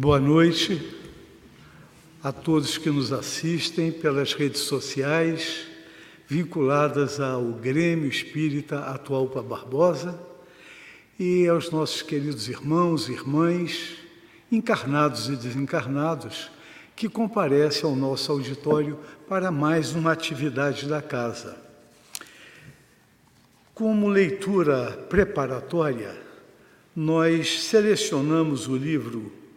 Boa noite a todos que nos assistem pelas redes sociais vinculadas ao Grêmio Espírita Atualpa Barbosa e aos nossos queridos irmãos e irmãs, encarnados e desencarnados, que comparecem ao nosso auditório para mais uma atividade da casa. Como leitura preparatória, nós selecionamos o livro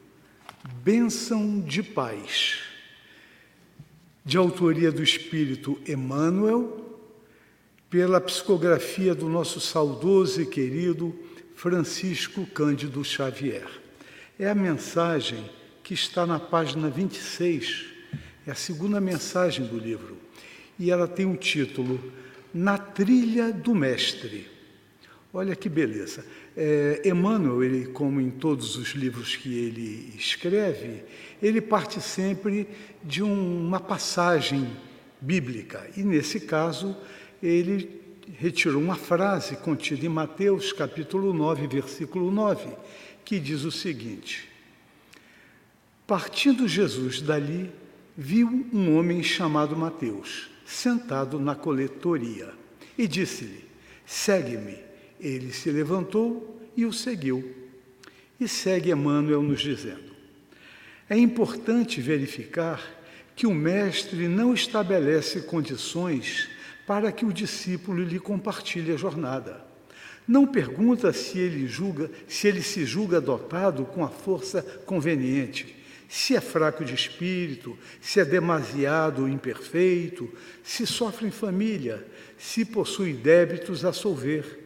Bênção de Paz, de autoria do Espírito Emmanuel, pela psicografia do nosso saudoso e querido Francisco Cândido Xavier. É a mensagem que está na página 26, é a segunda mensagem do livro, e ela tem o título Na Trilha do Mestre. Olha que beleza. É, Emmanuel, ele, como em todos os livros que ele escreve, ele parte sempre de um, uma passagem bíblica. E nesse caso, ele retirou uma frase contida em Mateus, capítulo 9, versículo 9, que diz o seguinte: Partindo Jesus dali, viu um homem chamado Mateus, sentado na coletoria, e disse-lhe: Segue-me. Ele se levantou e o seguiu. E segue Emmanuel nos dizendo: É importante verificar que o mestre não estabelece condições para que o discípulo lhe compartilhe a jornada. Não pergunta se ele julga, se ele se julga dotado com a força conveniente, se é fraco de espírito, se é demasiado imperfeito, se sofre em família, se possui débitos a solver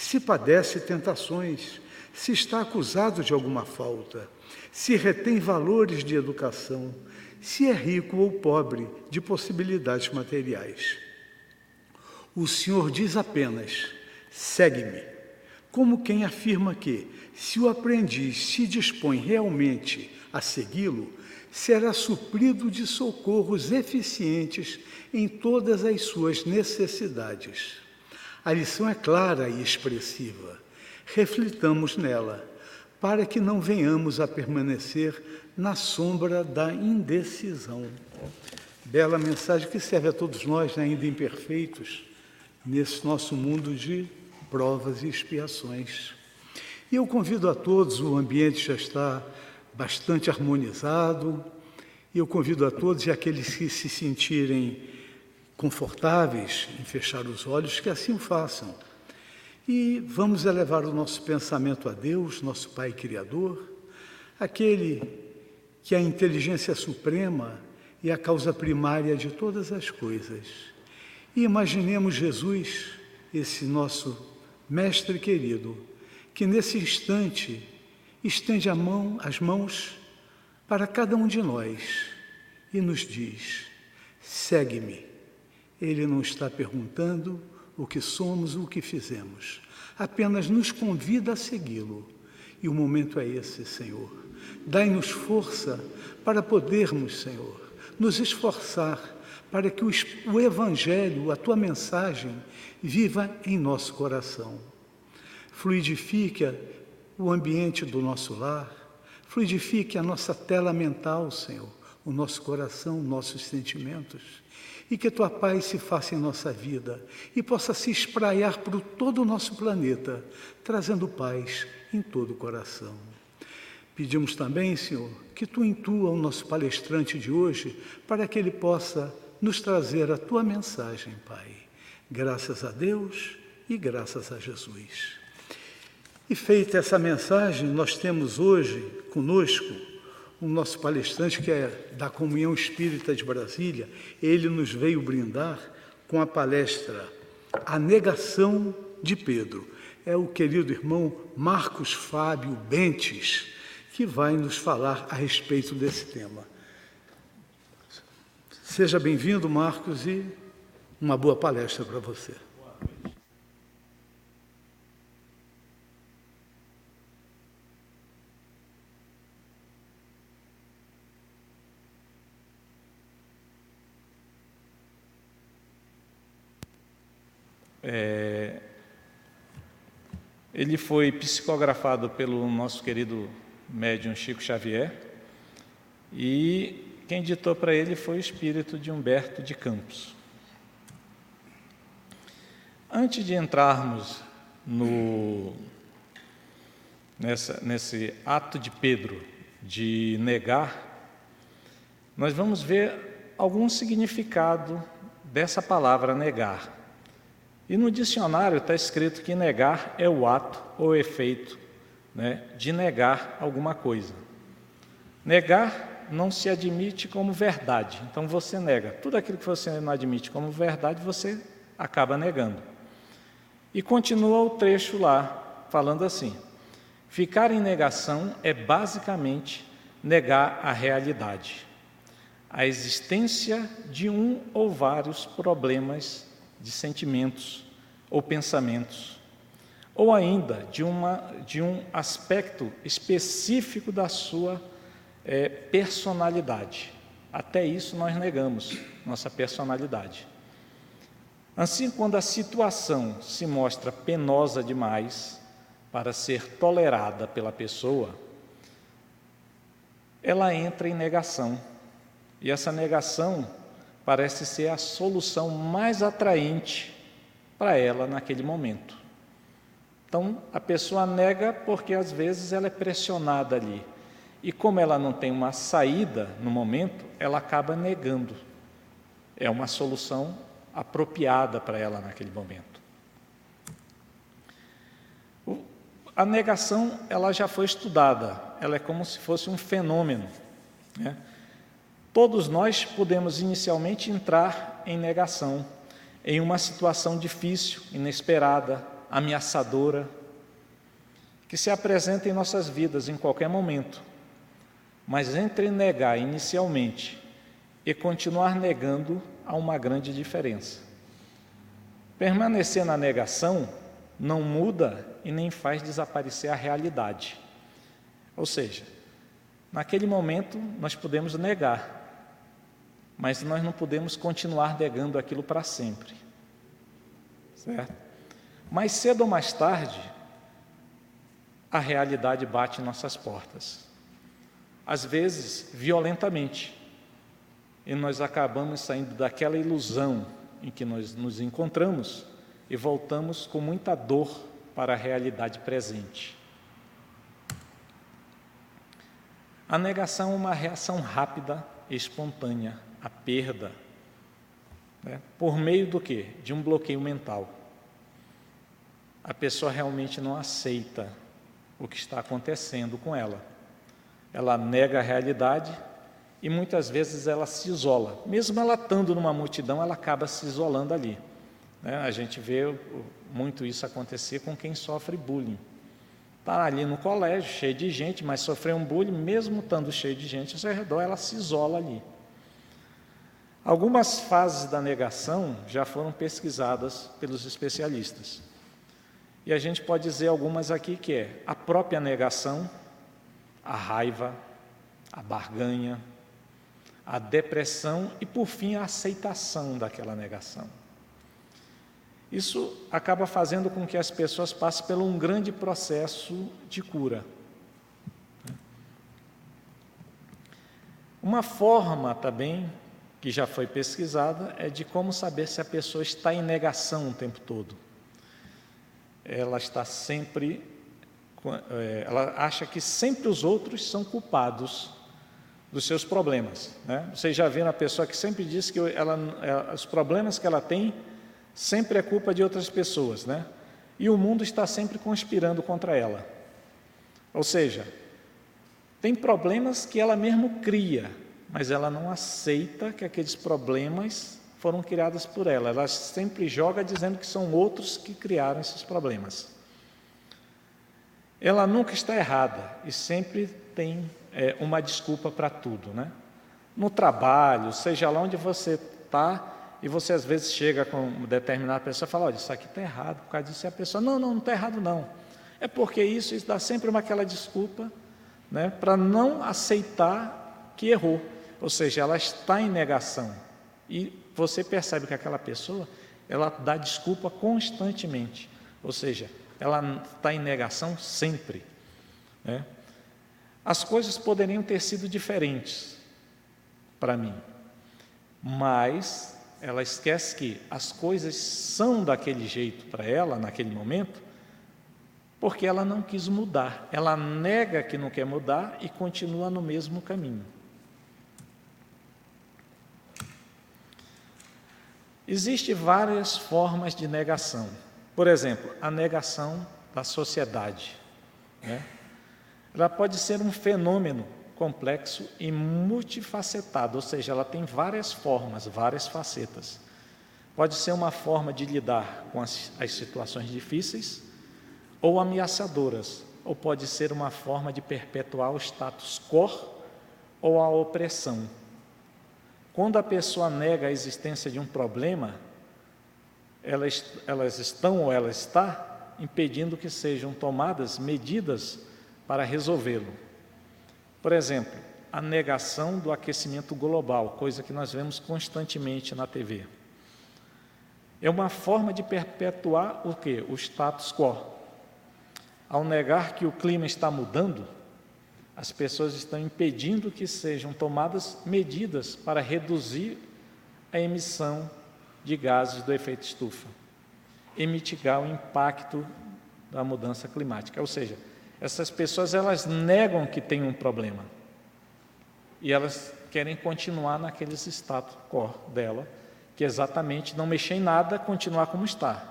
se padece tentações, se está acusado de alguma falta, se retém valores de educação, se é rico ou pobre de possibilidades materiais. O Senhor diz apenas: segue-me, como quem afirma que, se o aprendiz se dispõe realmente a segui-lo, será suprido de socorros eficientes em todas as suas necessidades. A lição é clara e expressiva. Reflitamos nela, para que não venhamos a permanecer na sombra da indecisão. Bela mensagem que serve a todos nós, ainda imperfeitos, nesse nosso mundo de provas e expiações. E eu convido a todos, o ambiente já está bastante harmonizado, e eu convido a todos e aqueles que se sentirem confortáveis em fechar os olhos, que assim o façam. E vamos elevar o nosso pensamento a Deus, nosso Pai Criador, aquele que é a inteligência suprema e a causa primária de todas as coisas. E imaginemos Jesus, esse nosso mestre querido, que nesse instante estende a mão, as mãos para cada um de nós e nos diz: segue-me. Ele não está perguntando o que somos, o que fizemos. Apenas nos convida a segui-lo. E o momento é esse, Senhor. Dai-nos força para podermos, Senhor, nos esforçar para que o Evangelho, a tua mensagem, viva em nosso coração. Fluidifique o ambiente do nosso lar, fluidifique a nossa tela mental, Senhor, o nosso coração, nossos sentimentos e que a tua paz se faça em nossa vida e possa se espraiar por todo o nosso planeta, trazendo paz em todo o coração. Pedimos também, Senhor, que tu intua o nosso palestrante de hoje para que ele possa nos trazer a tua mensagem, Pai. Graças a Deus e graças a Jesus. E feita essa mensagem, nós temos hoje conosco o nosso palestrante, que é da Comunhão Espírita de Brasília, ele nos veio brindar com a palestra A Negação de Pedro. É o querido irmão Marcos Fábio Bentes, que vai nos falar a respeito desse tema. Seja bem-vindo, Marcos, e uma boa palestra para você. É, ele foi psicografado pelo nosso querido médium Chico Xavier E quem ditou para ele foi o espírito de Humberto de Campos. Antes de entrarmos no, nessa, nesse ato de Pedro de negar, nós vamos ver algum significado dessa palavra negar. E no dicionário está escrito que negar é o ato ou efeito né, de negar alguma coisa. Negar não se admite como verdade, então você nega. Tudo aquilo que você não admite como verdade, você acaba negando. E continua o trecho lá, falando assim: ficar em negação é basicamente negar a realidade, a existência de um ou vários problemas de sentimentos ou pensamentos, ou ainda de, uma, de um aspecto específico da sua é, personalidade. Até isso nós negamos, nossa personalidade. Assim, quando a situação se mostra penosa demais para ser tolerada pela pessoa, ela entra em negação. E essa negação parece ser a solução mais atraente para ela naquele momento. Então, a pessoa nega porque às vezes ela é pressionada ali. E como ela não tem uma saída no momento, ela acaba negando. É uma solução apropriada para ela naquele momento. A negação ela já foi estudada, ela é como se fosse um fenômeno. Né? Todos nós podemos inicialmente entrar em negação, em uma situação difícil, inesperada, ameaçadora, que se apresenta em nossas vidas em qualquer momento. Mas entre negar inicialmente e continuar negando, há uma grande diferença. Permanecer na negação não muda e nem faz desaparecer a realidade. Ou seja, naquele momento nós podemos negar, mas nós não podemos continuar negando aquilo para sempre. Certo? Mais cedo ou mais tarde, a realidade bate em nossas portas. Às vezes, violentamente. E nós acabamos saindo daquela ilusão em que nós nos encontramos e voltamos com muita dor para a realidade presente. A negação é uma reação rápida e espontânea a perda, né? por meio do que? De um bloqueio mental. A pessoa realmente não aceita o que está acontecendo com ela. Ela nega a realidade e muitas vezes ela se isola. Mesmo ela estando numa multidão, ela acaba se isolando ali. Né? A gente vê muito isso acontecer com quem sofre bullying. Está ali no colégio, cheio de gente, mas sofreu um bullying, mesmo estando cheio de gente ao seu redor, ela se isola ali. Algumas fases da negação já foram pesquisadas pelos especialistas. E a gente pode dizer algumas aqui que é a própria negação, a raiva, a barganha, a depressão e por fim a aceitação daquela negação. Isso acaba fazendo com que as pessoas passem por um grande processo de cura. Uma forma também que já foi pesquisada é de como saber se a pessoa está em negação o tempo todo. Ela está sempre, é, ela acha que sempre os outros são culpados dos seus problemas. Né? Vocês já viram a pessoa que sempre diz que ela, é, os problemas que ela tem sempre é culpa de outras pessoas, né? E o mundo está sempre conspirando contra ela. Ou seja, tem problemas que ela mesmo cria, mas ela não aceita que aqueles problemas foram criados por ela. Ela sempre joga dizendo que são outros que criaram esses problemas. Ela nunca está errada e sempre tem é, uma desculpa para tudo, né? No trabalho, seja lá onde você está, e você às vezes chega com uma determinada pessoa e fala, olha, isso aqui está errado, por causa disso, e a pessoa, não, não, não está errado não. É porque isso, isso dá sempre uma aquela desculpa, né, para não aceitar que errou. Ou seja, ela está em negação. E você percebe que aquela pessoa, ela dá desculpa constantemente. Ou seja, ela está em negação sempre. Né? As coisas poderiam ter sido diferentes, para mim. Mas ela esquece que as coisas são daquele jeito para ela naquele momento, porque ela não quis mudar. Ela nega que não quer mudar e continua no mesmo caminho. Existem várias formas de negação. Por exemplo, a negação da sociedade. Né? Ela pode ser um fenômeno complexo e multifacetado, ou seja, ela tem várias formas, várias facetas. Pode ser uma forma de lidar com as, as situações difíceis ou ameaçadoras, ou pode ser uma forma de perpetuar o status quo ou a opressão. Quando a pessoa nega a existência de um problema, elas, estão ou ela está impedindo que sejam tomadas medidas para resolvê-lo. Por exemplo, a negação do aquecimento global, coisa que nós vemos constantemente na TV. É uma forma de perpetuar o que? O status quo. Ao negar que o clima está mudando, as pessoas estão impedindo que sejam tomadas medidas para reduzir a emissão de gases do efeito estufa e mitigar o impacto da mudança climática. Ou seja, essas pessoas elas negam que tem um problema. E elas querem continuar naqueles status quo dela, que é exatamente não mexer em nada, continuar como está.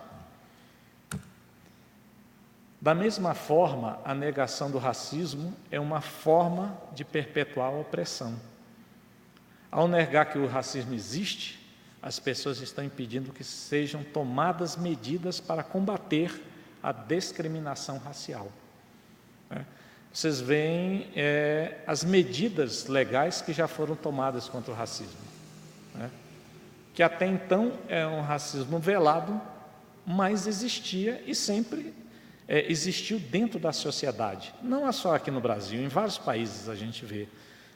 Da mesma forma, a negação do racismo é uma forma de perpetuar a opressão. Ao negar que o racismo existe, as pessoas estão impedindo que sejam tomadas medidas para combater a discriminação racial. Né? Vocês veem é, as medidas legais que já foram tomadas contra o racismo. Né? Que até então é um racismo velado, mas existia e sempre é, existiu dentro da sociedade. Não é só aqui no Brasil, em vários países a gente vê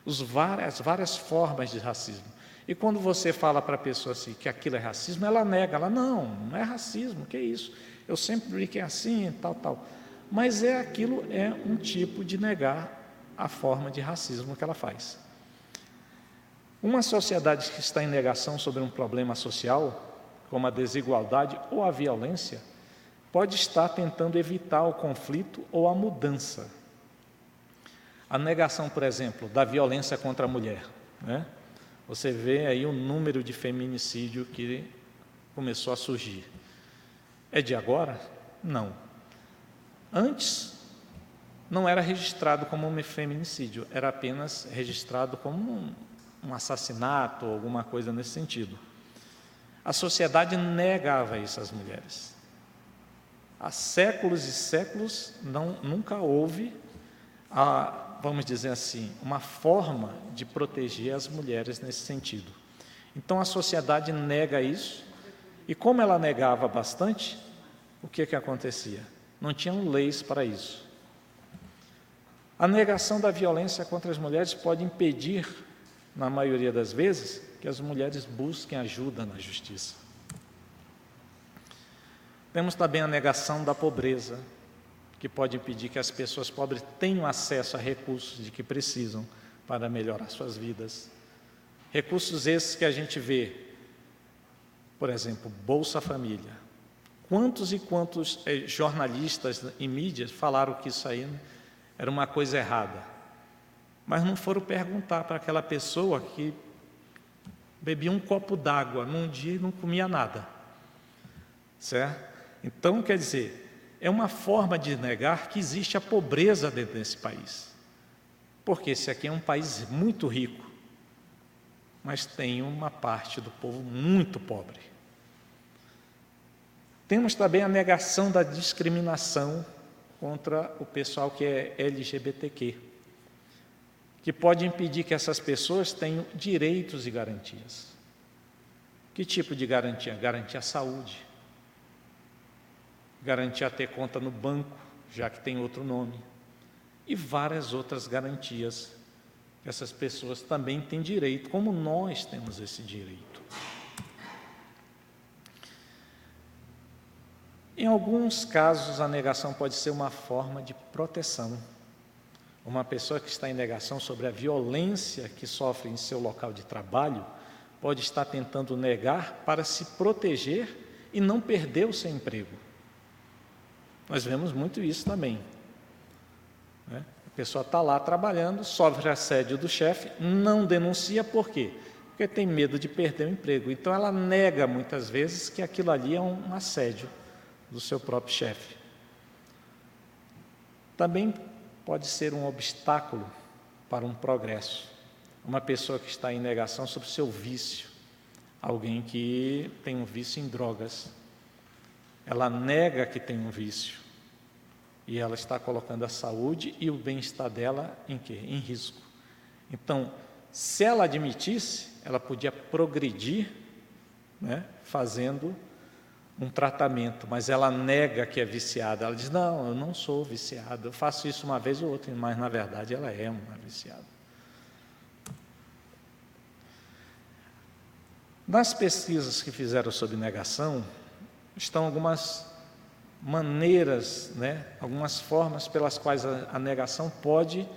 os várias, várias formas de racismo. E quando você fala para a pessoa assim, que aquilo é racismo, ela nega, ela, não, não é racismo, que isso? Eu sempre brinquei assim, tal, tal mas é aquilo é um tipo de negar a forma de racismo que ela faz. Uma sociedade que está em negação sobre um problema social, como a desigualdade ou a violência, pode estar tentando evitar o conflito ou a mudança. A negação, por exemplo, da violência contra a mulher. Né? Você vê aí o número de feminicídio que começou a surgir. É de agora? Não. Antes, não era registrado como um feminicídio, era apenas registrado como um, assassinato ou alguma coisa nesse sentido. A sociedade negava isso às mulheres. Há séculos e séculos não, nunca houve, a, vamos dizer assim, uma forma de proteger as mulheres nesse sentido. Então a sociedade nega isso, e como ela negava bastante, o que, que acontecia? não tinham leis para isso. A negação da violência contra as mulheres pode impedir, na maioria das vezes, que as mulheres busquem ajuda na justiça. Temos também a negação da pobreza, que pode impedir que as pessoas pobres tenham acesso a recursos de que precisam para melhorar suas vidas. Recursos esses que a gente vê, por exemplo, Bolsa Família, Quantos e quantos eh, jornalistas e mídias falaram que isso aí era uma coisa errada, mas não foram perguntar para aquela pessoa que bebia um copo d'água num dia e não comia nada, certo? Então, quer dizer, é uma forma de negar que existe a pobreza dentro desse país, porque esse aqui é um país muito rico, mas tem uma parte do povo muito pobre. Temos também a negação da discriminação contra o pessoal que é LGBTQ, que pode impedir que essas pessoas tenham direitos e garantias. Que tipo de garantia? Garantia à saúde, garantia ter conta no banco, já que tem outro nome, e várias outras garantias que essas pessoas também têm direito, como nós temos esse direito. Em alguns casos, a negação pode ser uma forma de proteção, Uma pessoa que está em negação sobre a violência que sofre em seu local de trabalho pode estar tentando negar para se proteger e não perder o seu emprego. Nós vemos muito isso também. Né? A pessoa está lá trabalhando, sofre assédio do chefe, não denuncia por quê? Porque tem medo de perder o emprego. Então ela nega muitas vezes que aquilo ali é um assédio do seu próprio chefe. Também pode ser um obstáculo para um progresso. Uma pessoa que está em negação sobre o seu vício, alguém que tem um vício em drogas, ela nega que tem um vício e ela está colocando a saúde e o bem-estar dela em quê? Em risco. Então, se ela admitisse, ela podia progredir, né, fazendo um tratamento, mas ela nega que é viciada. Ela diz: Não, eu não sou viciada, eu faço isso uma vez ou outra, mas na verdade ela é uma viciada. Nas pesquisas que fizeram sobre negação, estão algumas maneiras, né, algumas formas pelas quais a, a negação pode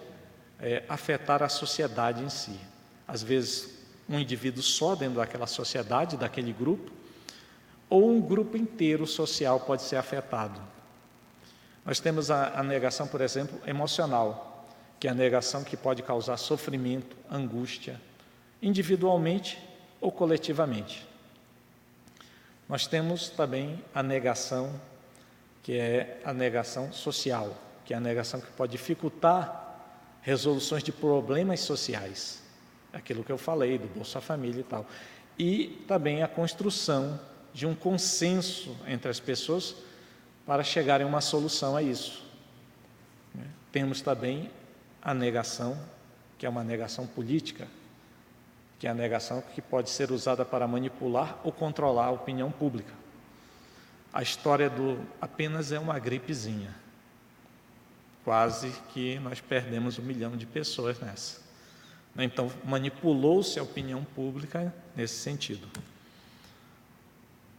é, afetar a sociedade em si. Às vezes, um indivíduo só dentro daquela sociedade, daquele grupo, ou um grupo inteiro social pode ser afetado. Nós temos a, a negação, por exemplo, emocional, que é a negação que pode causar sofrimento, angústia, individualmente ou coletivamente. Nós temos também a negação, que é a negação social, que é a negação que pode dificultar resoluções de problemas sociais, aquilo que eu falei do Bolsa Família e tal. E também a construção de um consenso entre as pessoas para chegarem a uma solução a isso. Temos também a negação, que é uma negação política, que é a negação que pode ser usada para manipular ou controlar a opinião pública. A história do apenas é uma gripezinha. Quase que nós perdemos um milhão de pessoas nessa. Então, manipulou-se a opinião pública nesse sentido.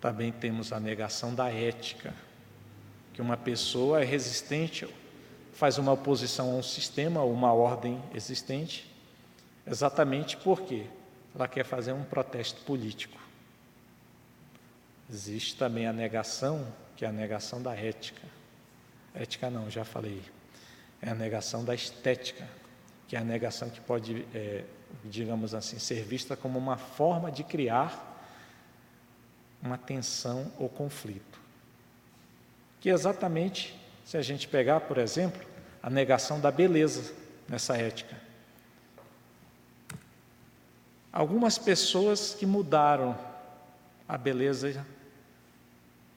Também temos a negação da ética, que uma pessoa é resistente, faz uma oposição a um sistema, ou uma ordem existente, exatamente porque ela quer fazer um protesto político. Existe também a negação, que é a negação da ética. Ética não, já falei. É a negação da estética, que é a negação que pode, é, digamos assim, ser vista como uma forma de criar uma tensão ou conflito. Que exatamente, se a gente pegar, por exemplo, a negação da beleza nessa ética. Algumas pessoas que mudaram a beleza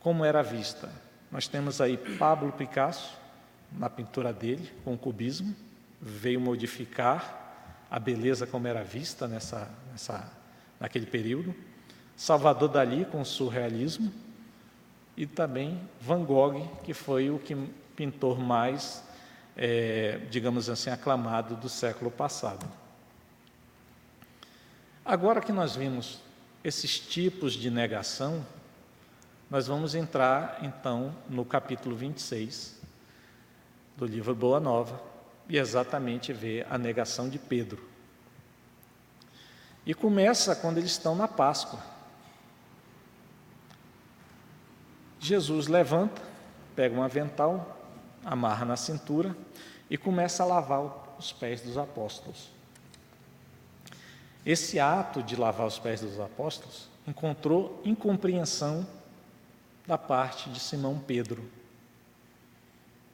como era vista. Nós temos aí Pablo Picasso, na pintura dele, com o cubismo, veio modificar a beleza como era vista nessa, nessa, naquele período. Salvador Dali com o surrealismo e também Van Gogh, que foi o que, pintor mais, é, digamos assim, aclamado do século passado. Agora que nós vimos esses tipos de negação, nós vamos entrar então no capítulo 26 do livro Boa Nova e exatamente ver a negação de Pedro. E começa quando eles estão na Páscoa. Jesus levanta, pega um avental, amarra na cintura e começa a lavar os pés dos apóstolos. Esse ato de lavar os pés dos apóstolos encontrou incompreensão da parte de Simão Pedro.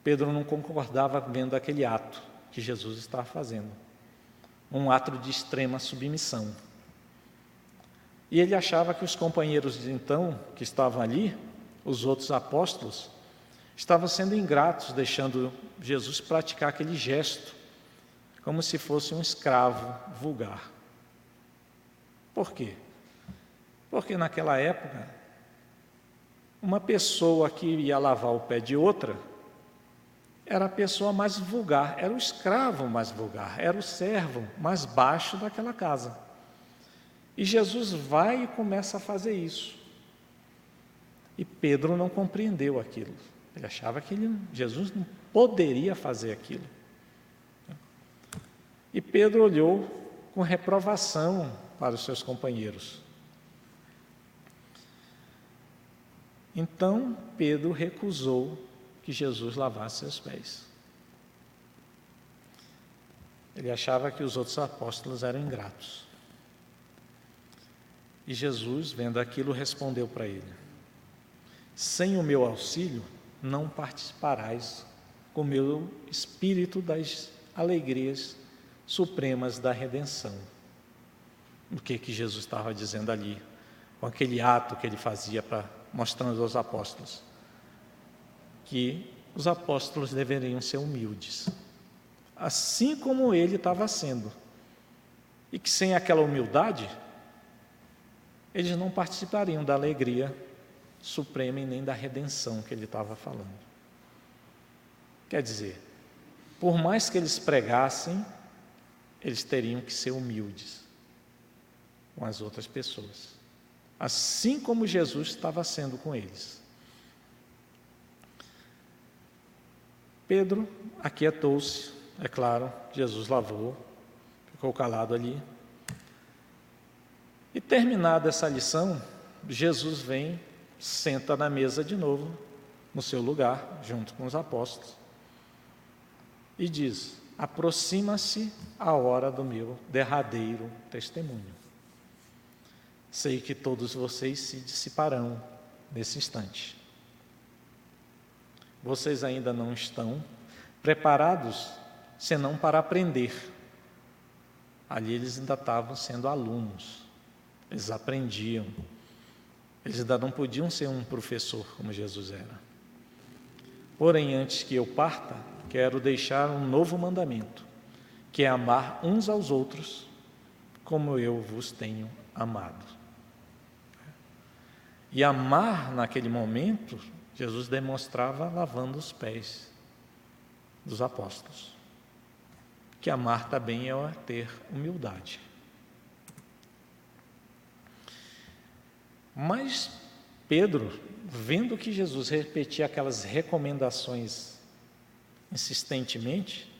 Pedro não concordava vendo aquele ato que Jesus estava fazendo, um ato de extrema submissão. E ele achava que os companheiros de então que estavam ali os outros apóstolos, estavam sendo ingratos, deixando Jesus praticar aquele gesto, como se fosse um escravo vulgar. Por quê? Porque naquela época, uma pessoa que ia lavar o pé de outra era a pessoa mais vulgar, era o escravo mais vulgar, era o servo mais baixo daquela casa. E Jesus vai e começa a fazer isso. E Pedro não compreendeu aquilo. Ele achava que ele, Jesus não poderia fazer aquilo. E Pedro olhou com reprovação para os seus companheiros. Então Pedro recusou que Jesus lavasse seus pés. Ele achava que os outros apóstolos eram ingratos. E Jesus, vendo aquilo, respondeu para ele: Sem o meu auxílio, não participarás com o meu espírito das alegrias supremas da redenção. O que que Jesus estava dizendo ali, com aquele ato que ele fazia para mostrando aos apóstolos que os apóstolos deveriam ser humildes, assim como ele estava sendo, e que sem aquela humildade eles não participariam da alegria suprema e nem da redenção que ele estava falando. Quer dizer, por mais que eles pregassem, eles teriam que ser humildes com as outras pessoas, assim como Jesus estava sendo com eles. Pedro aquietou-se, é claro, Jesus lavou, ficou calado ali. E terminada essa lição, Jesus vem, senta na mesa de novo, no seu lugar, junto com os apóstolos e diz: aproxima-se a hora do meu derradeiro testemunho. Sei que todos vocês se dissiparão nesse instante. Vocês ainda não estão preparados senão para aprender. Ali eles ainda estavam sendo alunos, eles aprendiam, eles ainda não podiam ser um professor como Jesus era. Porém, antes que eu parta, quero deixar um novo mandamento, que é amar uns aos outros como eu vos tenho amado. E amar naquele momento, Jesus demonstrava lavando os pés dos apóstolos. Que amar também é ter humildade. Mas Pedro, vendo que Jesus repetia aquelas recomendações insistentemente,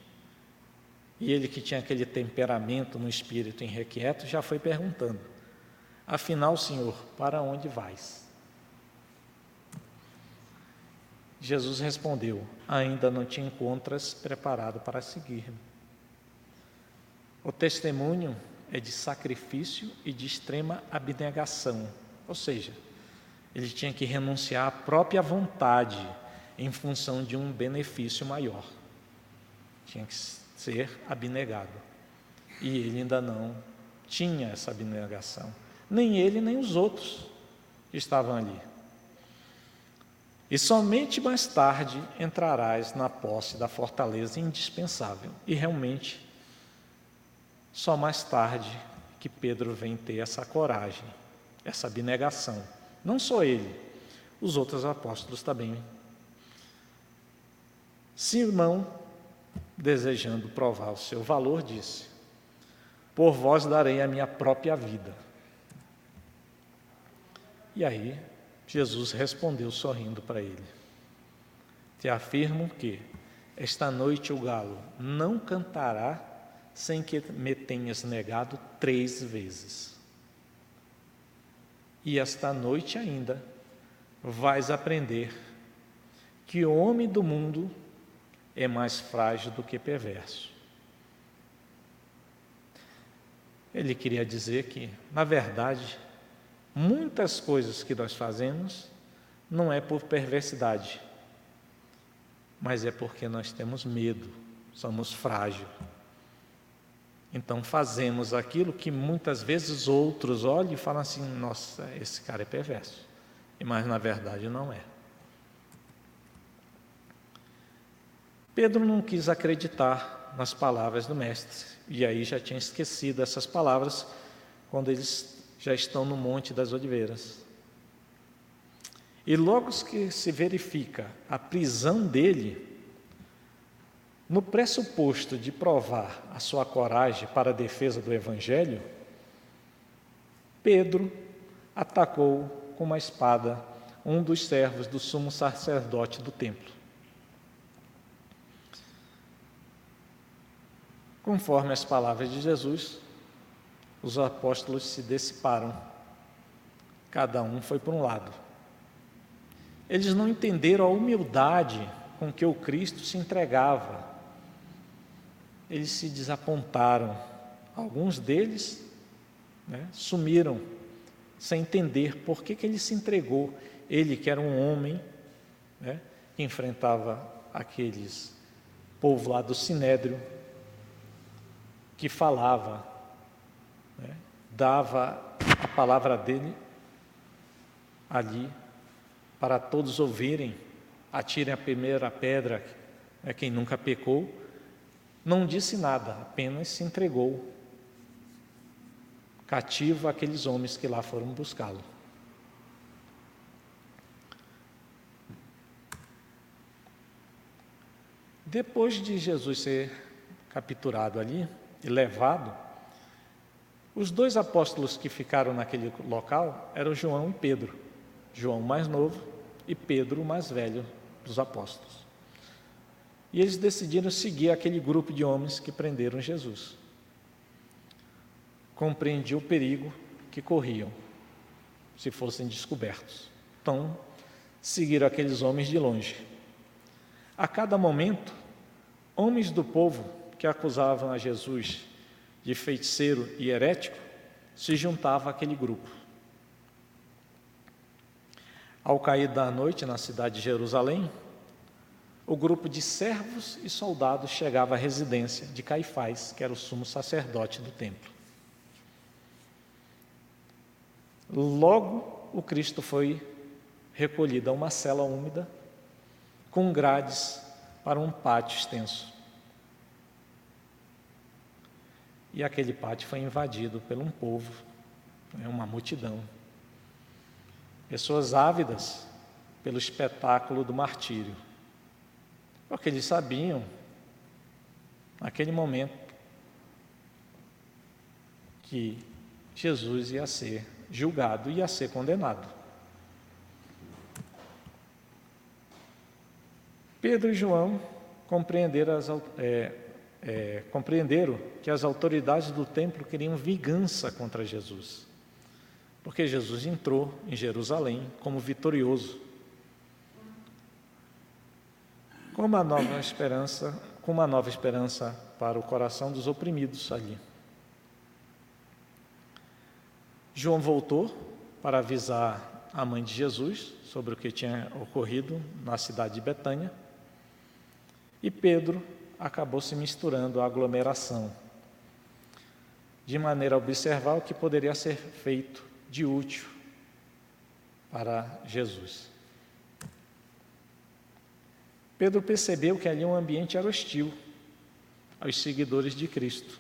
e ele que tinha aquele temperamento no espírito irrequieto, já foi perguntando: Afinal, Senhor, para onde vais? Jesus respondeu: Ainda não te encontras preparado para seguir-me. O testemunho é de sacrifício e de extrema abnegação, ou seja, ele tinha que renunciar à própria vontade em função de um benefício maior. Tinha que ser abnegado. E ele ainda não tinha essa abnegação. Nem ele, nem os outros estavam ali. E somente mais tarde entrarás na posse da fortaleza indispensável. E realmente, só mais tarde que Pedro vem ter essa coragem, essa abnegação. Não só ele, os outros apóstolos também Simão, desejando provar o seu valor, disse: Por vós darei a minha própria vida. E aí, Jesus respondeu sorrindo para ele: Te afirmo que esta noite o galo não cantará sem que me tenhas negado três vezes. E esta noite ainda vais aprender que o homem do mundo é mais frágil do que perverso. Ele queria dizer que, na verdade, muitas coisas que nós fazemos não é por perversidade, mas é porque nós temos medo, somos frágeis. Então fazemos aquilo que muitas vezes outros olham e falam assim: nossa, esse cara é perverso. Mas na verdade não é. Pedro não quis acreditar nas palavras do Mestre, e aí já tinha esquecido essas palavras quando eles já estão no Monte das Oliveiras. E logo que se verifica a prisão dele, no pressuposto de provar a sua coragem para a defesa do Evangelho, Pedro atacou com uma espada um dos servos do sumo sacerdote do templo. Conforme as palavras de Jesus, os apóstolos se dissiparam. Cada um foi para um lado. Eles não entenderam a humildade com que o Cristo se entregava. Eles se desapontaram. Alguns deles né, sumiram, sem entender por que, que ele se entregou. Ele, que era um homem né, que enfrentava aqueles povo lá do Sinédrio, que falava, dava a palavra dele ali para todos ouvirem, atirem a primeira pedra, é quem nunca pecou, não disse nada, apenas se entregou cativo aqueles homens que lá foram buscá-lo. Depois de Jesus ser capturado ali e levado, os dois apóstolos que ficaram naquele local eram João e Pedro. João mais novo e Pedro mais velho dos apóstolos. E eles decidiram seguir aquele grupo de homens que prenderam Jesus. Compreendi o perigo que corriam se fossem descobertos. Então, seguiram aqueles homens de longe. A cada momento, homens do povo que acusavam a Jesus de feiticeiro e herético se juntavam àquele grupo. Ao cair da noite na cidade de Jerusalém, o grupo de servos e soldados chegava à residência de Caifás, que era o sumo sacerdote do templo. Logo, o Cristo foi recolhido a uma cela úmida, com grades para um pátio extenso. E aquele pátio foi invadido por um povo, né, uma multidão, pessoas ávidas pelo espetáculo do martírio, porque eles sabiam, naquele momento, que Jesus ia ser julgado, ia ser condenado. Pedro e João compreenderam, as, é, é, compreenderam que as autoridades do templo queriam vingança contra Jesus porque Jesus entrou em Jerusalém como vitorioso. Com uma nova esperança, com uma nova esperança para o coração dos oprimidos ali. João voltou para avisar a mãe de Jesus sobre o que tinha ocorrido na cidade de Betânia. E Pedro acabou se misturando à aglomeração, de maneira a observar o que poderia ser feito de útil para Jesus. Pedro percebeu que ali um ambiente era hostil aos seguidores de Cristo.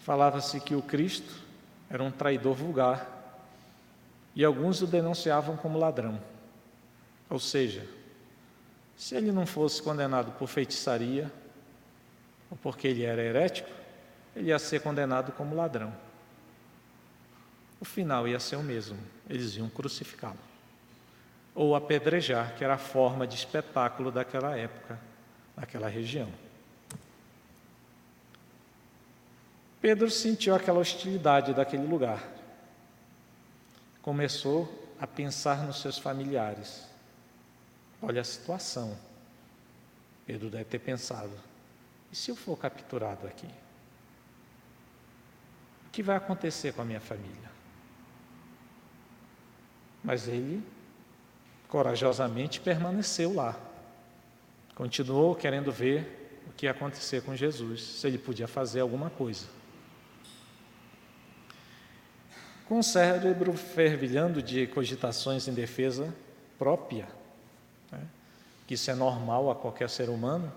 Falava-se que o Cristo era um traidor vulgar e alguns o denunciavam como ladrão. Ou seja, se ele não fosse condenado por feitiçaria ou porque ele era herético, ele ia ser condenado como ladrão o final ia ser o mesmo: eles iam crucificá-lo. Ou apedrejar, que era a forma de espetáculo daquela época, naquela região. Pedro sentiu aquela hostilidade daquele lugar. Começou a pensar nos seus familiares. Olha a situação. Pedro deve ter pensado: e se eu for capturado aqui? O que vai acontecer com a minha família? Mas ele corajosamente permaneceu lá. Continuou querendo ver o que ia acontecer com Jesus, se ele podia fazer alguma coisa. Com o cérebro fervilhando de cogitações em defesa própria, que isso é normal a qualquer ser humano,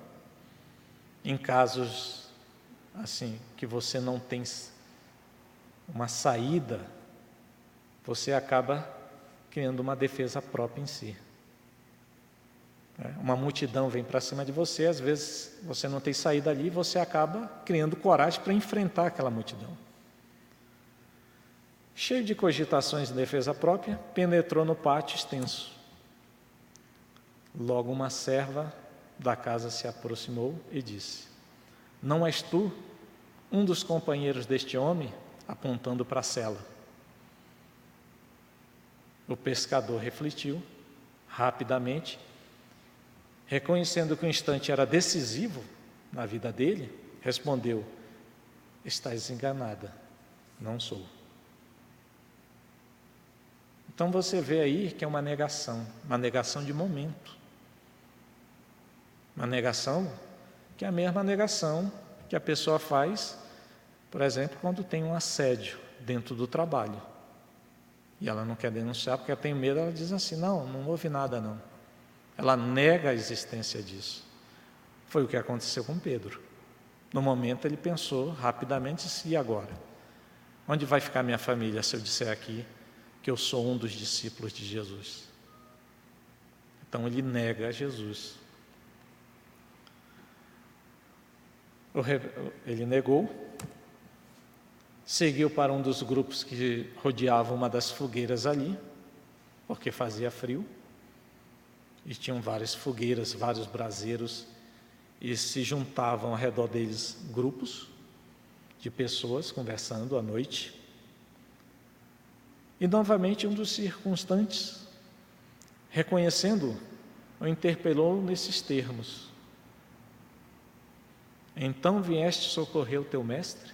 em casos assim que você não tem uma saída, você acaba criando uma defesa própria em si. É, uma multidão vem para cima de você, às vezes você não tem saída ali, você acaba criando coragem para enfrentar aquela multidão. Cheio de cogitações em defesa própria, penetrou no pátio extenso. Logo uma serva da casa se aproximou e disse: Não és tu um dos companheiros deste homem? apontando para a cela. O pescador refletiu rapidamente, reconhecendo que o instante era decisivo na vida dele, respondeu: Estás enganada, não sou. Então você vê aí que é uma negação, uma negação de momento. Uma negação que é a mesma negação que a pessoa faz por exemplo, quando tem um assédio dentro do trabalho e ela não quer denunciar porque ela tem medo, ela diz assim: não, não houve nada não. Ela nega a existência disso. Foi o que aconteceu com Pedro. No momento ele pensou rapidamente: e agora? Onde vai ficar minha família se eu disser aqui que eu sou um dos discípulos de Jesus? Então ele nega Jesus. Ele negou, Seguiu para um dos grupos que rodeavam uma das fogueiras ali, porque fazia frio, e tinham várias fogueiras, vários braseiros, e se juntavam ao redor deles grupos de pessoas conversando à noite. E novamente um dos circunstantes, reconhecendo, o interpelou nesses termos: Então vieste socorrer o teu mestre?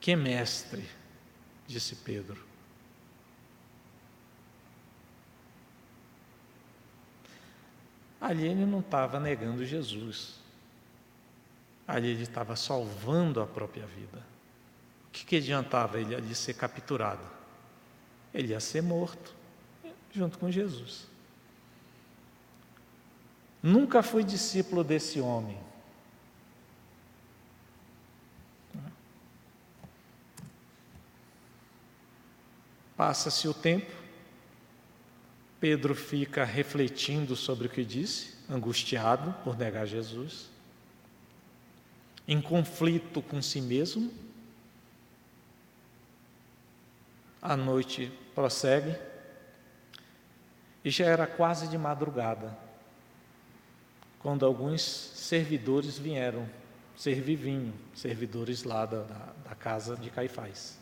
Que mestre, disse Pedro. Ali ele não estava negando Jesus. Ali ele estava salvando a própria vida. O que, que adiantava ele ali ser capturado? Ele ia ser morto junto com Jesus. Nunca fui discípulo desse homem. Passa-se o tempo, Pedro fica refletindo sobre o que disse, angustiado por negar Jesus, em conflito com si mesmo. A noite prossegue e já era quase de madrugada, quando alguns servidores vieram servir vinho, servidores lá da, da, da casa de Caifás.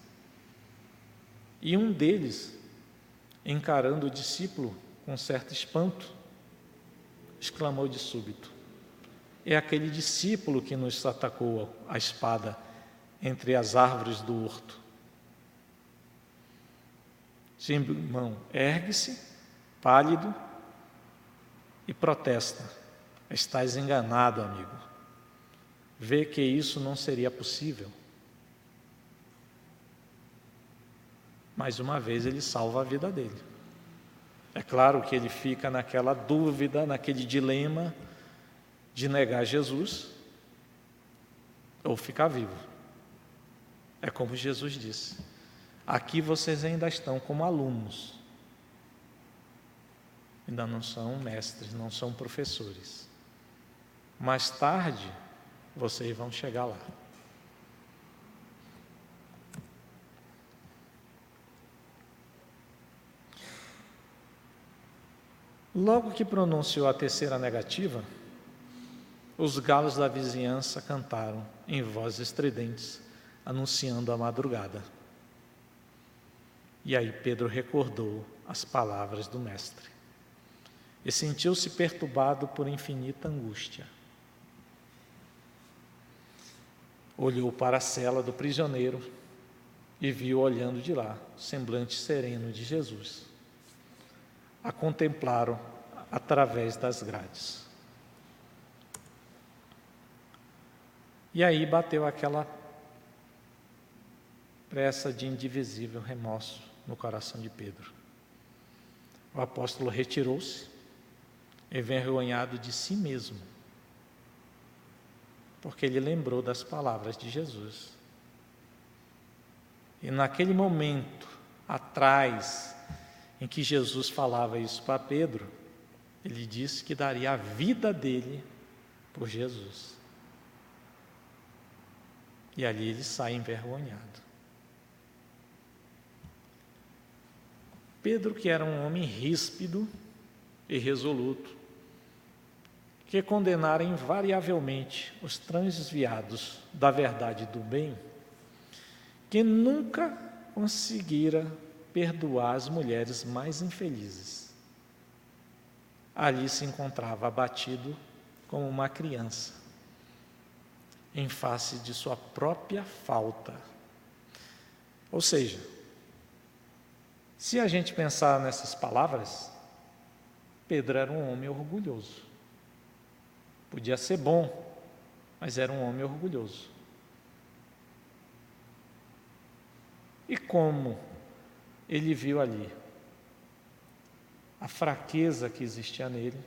E um deles, encarando o discípulo com certo espanto, exclamou de súbito: É aquele discípulo que nos atacou a espada entre as árvores do horto. Simão ergue-se, pálido, e protesta: Estás enganado, amigo. Vê que isso não seria possível. mais uma vez ele salva a vida dele. É claro que ele fica naquela dúvida, naquele dilema de negar Jesus ou ficar vivo. É como Jesus disse: aqui vocês ainda estão como alunos, ainda não são mestres, não são professores. Mais tarde vocês vão chegar lá. Logo que pronunciou a terceira negativa, os galos da vizinhança cantaram em vozes estridentes, anunciando a madrugada. E aí Pedro recordou as palavras do Mestre e sentiu-se perturbado por infinita angústia. Olhou para a cela do prisioneiro e viu olhando de lá o semblante sereno de Jesus a contemplaram através das grades. E aí bateu aquela pressa de indivisível remorso no coração de Pedro. O apóstolo retirou-se, envergonhado de si mesmo, porque ele lembrou das palavras de Jesus. E naquele momento, atrás em que Jesus falava isso para Pedro, ele disse que daria a vida dele por Jesus. E ali ele sai envergonhado. Pedro, que era um homem ríspido e resoluto, que condenaram invariavelmente os transviados da verdade do bem, que nunca conseguira perdoar as mulheres mais infelizes. Ali se encontrava abatido como uma criança, em face de sua própria falta. Ou seja, se a gente pensar nessas palavras, Pedro era um homem orgulhoso. Podia ser bom, mas era um homem orgulhoso. E como ele viu ali a fraqueza que existia nele,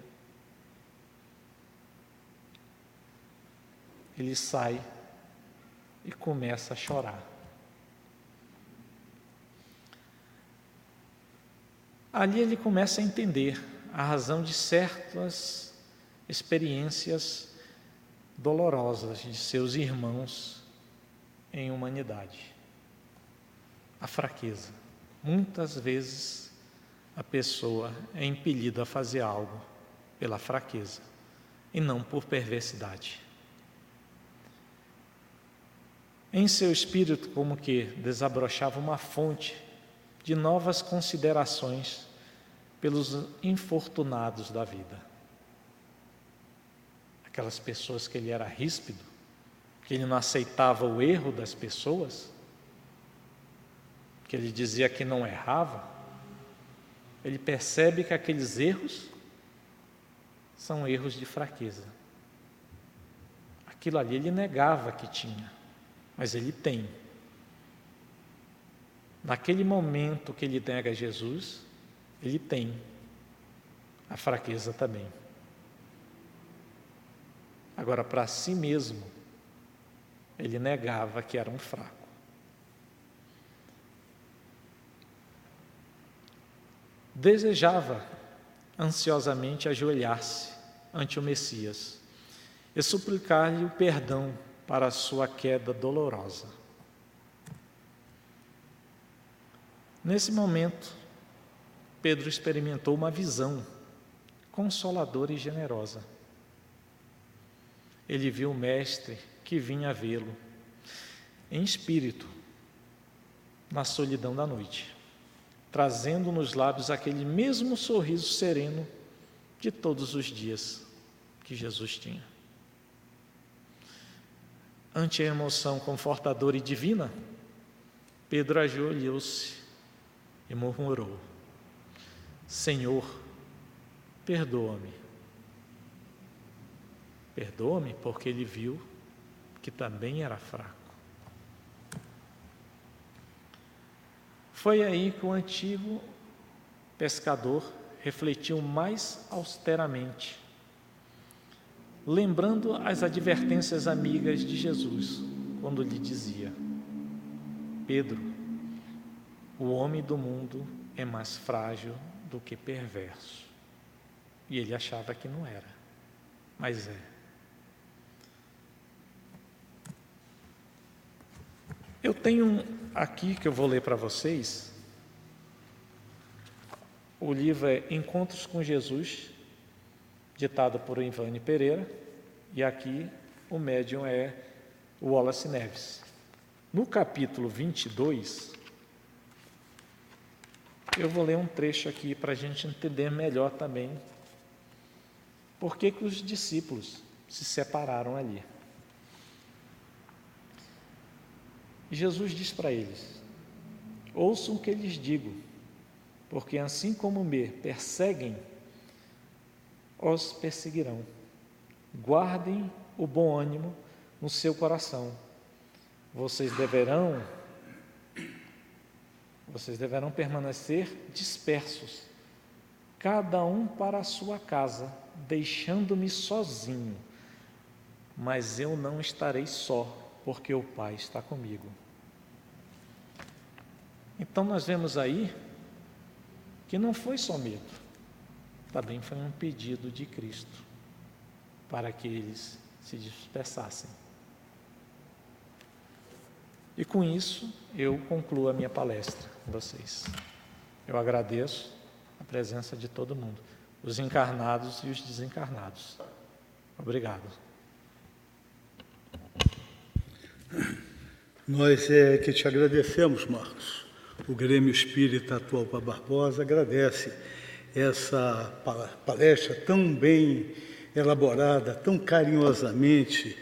ele sai e começa a chorar. Ali ele começa a entender a razão de certas experiências dolorosas de seus irmãos em humanidade. A fraqueza. Muitas vezes a pessoa é impelida a fazer algo pela fraqueza e não por perversidade. Em seu espírito, como que desabrochava uma fonte de novas considerações pelos infortunados da vida. Aquelas pessoas que ele era ríspido, que ele não aceitava o erro das pessoas, que ele dizia que não errava, ele percebe que aqueles erros são erros de fraqueza. Aquilo ali ele negava que tinha, mas ele tem. Naquele momento que ele nega Jesus, ele tem a fraqueza também. Agora, para si mesmo, ele negava que era um fraco. Desejava ansiosamente ajoelhar-se ante o Messias e suplicar-lhe o perdão para a sua queda dolorosa. Nesse momento, Pedro experimentou uma visão consoladora e generosa. Ele viu o Mestre que vinha vê-lo, em espírito, na solidão da noite, trazendo nos lábios aquele mesmo sorriso sereno de todos os dias que Jesus tinha. Ante a emoção confortadora e divina, Pedro ajoelhou-se e murmurou: Senhor, perdoa-me. Perdoa-me porque ele viu que também era fraco. Foi aí que o antigo pescador refletiu mais austeramente, lembrando as advertências amigas de Jesus, quando lhe dizia: Pedro, o homem do mundo é mais frágil do que perverso. E ele achava que não era, mas é. Tenho aqui que eu vou ler para vocês. O livro é Encontros com Jesus, ditado por Ivane Pereira, e aqui o médium é Wallace Neves. No capítulo 22, eu vou ler um trecho aqui para a gente entender melhor também por que, que os discípulos se separaram ali. Jesus diz para eles: Ouçam o que lhes digo, porque assim como me perseguem, os perseguirão. Guardem o bom ânimo no seu coração. Vocês deverão vocês deverão permanecer dispersos, cada um para a sua casa, deixando-me sozinho. Mas eu não estarei só, porque o Pai está comigo. Então nós vemos aí que não foi só medo, também foi um pedido de Cristo para que eles se dispersassem. E com isso eu concluo a minha palestra com vocês. Eu agradeço a presença de todo mundo, os encarnados e os desencarnados. Obrigado. Nós é que te agradecemos, Marcos. O Grêmio Espírita Atual para Barbosa agradece essa palestra tão bem elaborada, tão carinhosamente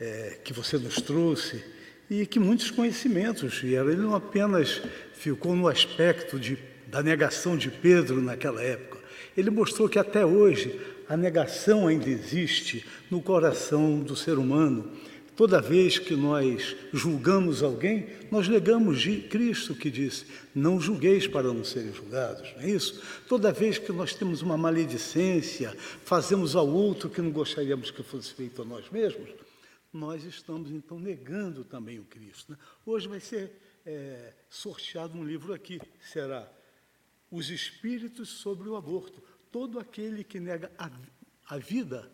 é, que você nos trouxe e que muitos conhecimentos vieram. Ele não apenas ficou no aspecto de, da negação de Pedro naquela época, ele mostrou que até hoje a negação ainda existe no coração do ser humano. Toda vez que nós julgamos alguém, nós negamos de Cristo que disse: Não julgueis para não serem julgados, não é isso? Toda vez que nós temos uma maledicência, fazemos ao outro que não gostaríamos que fosse feito a nós mesmos, nós estamos então negando também o Cristo. Né? Hoje vai ser é, sorteado um livro aqui, será Os Espíritos sobre o Aborto. Todo aquele que nega a, a vida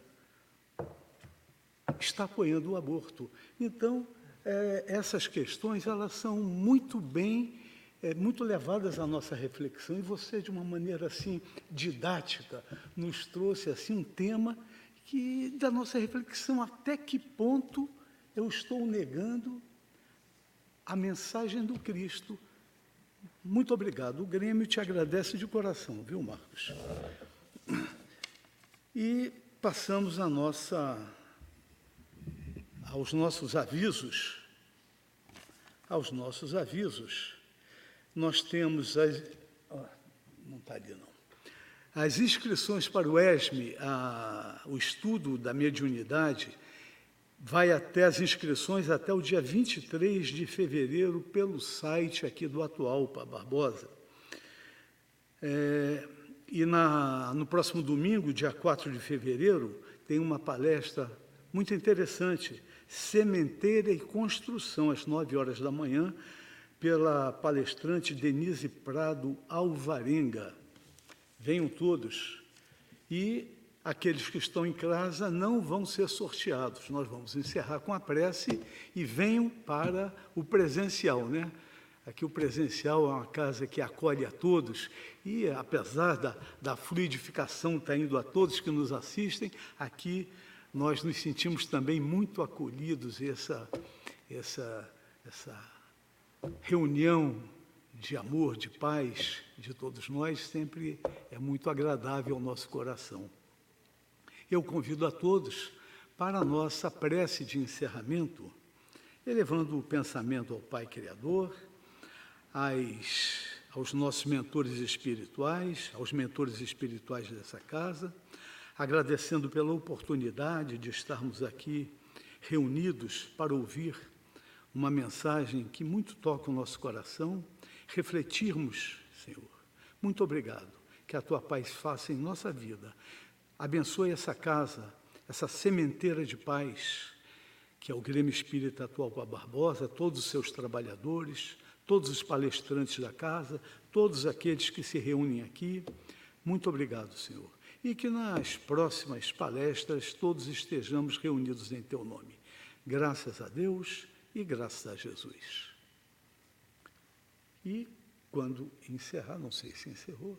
está apoiando o aborto. Então, é, essas questões elas são muito bem, é, muito levadas à nossa reflexão e você, de uma maneira assim didática, nos trouxe assim um tema que da nossa reflexão até que ponto eu estou negando a mensagem do Cristo. Muito obrigado. O Grêmio te agradece de coração, viu, Marcos? E passamos a nossa aos nossos avisos, aos nossos avisos, nós temos as. Não está ali, não. As inscrições para o ESME, a, o estudo da mediunidade, vai até as inscrições até o dia 23 de fevereiro pelo site aqui do atual para Barbosa. É, e na, no próximo domingo, dia 4 de fevereiro, tem uma palestra muito interessante Sementeira e Construção, às nove horas da manhã, pela palestrante Denise Prado Alvarenga. Venham todos. E aqueles que estão em casa não vão ser sorteados. Nós vamos encerrar com a prece e venham para o presencial, né? Aqui o presencial é uma casa que acolhe a todos e, apesar da, da fluidificação estar tá indo a todos que nos assistem, aqui nós nos sentimos também muito acolhidos essa essa essa reunião de amor, de paz de todos nós sempre é muito agradável ao nosso coração. Eu convido a todos para a nossa prece de encerramento, elevando o pensamento ao Pai Criador, às, aos nossos mentores espirituais, aos mentores espirituais dessa casa, agradecendo pela oportunidade de estarmos aqui reunidos para ouvir uma mensagem que muito toca o nosso coração, refletirmos, Senhor. Muito obrigado. Que a tua paz faça em nossa vida. Abençoe essa casa, essa sementeira de paz, que é o Grêmio Espírita Atual com a Barbosa, todos os seus trabalhadores, todos os palestrantes da casa, todos aqueles que se reúnem aqui. Muito obrigado, Senhor e que nas próximas palestras todos estejamos reunidos em Teu nome. Graças a Deus e graças a Jesus. E quando encerrar, não sei se encerrou,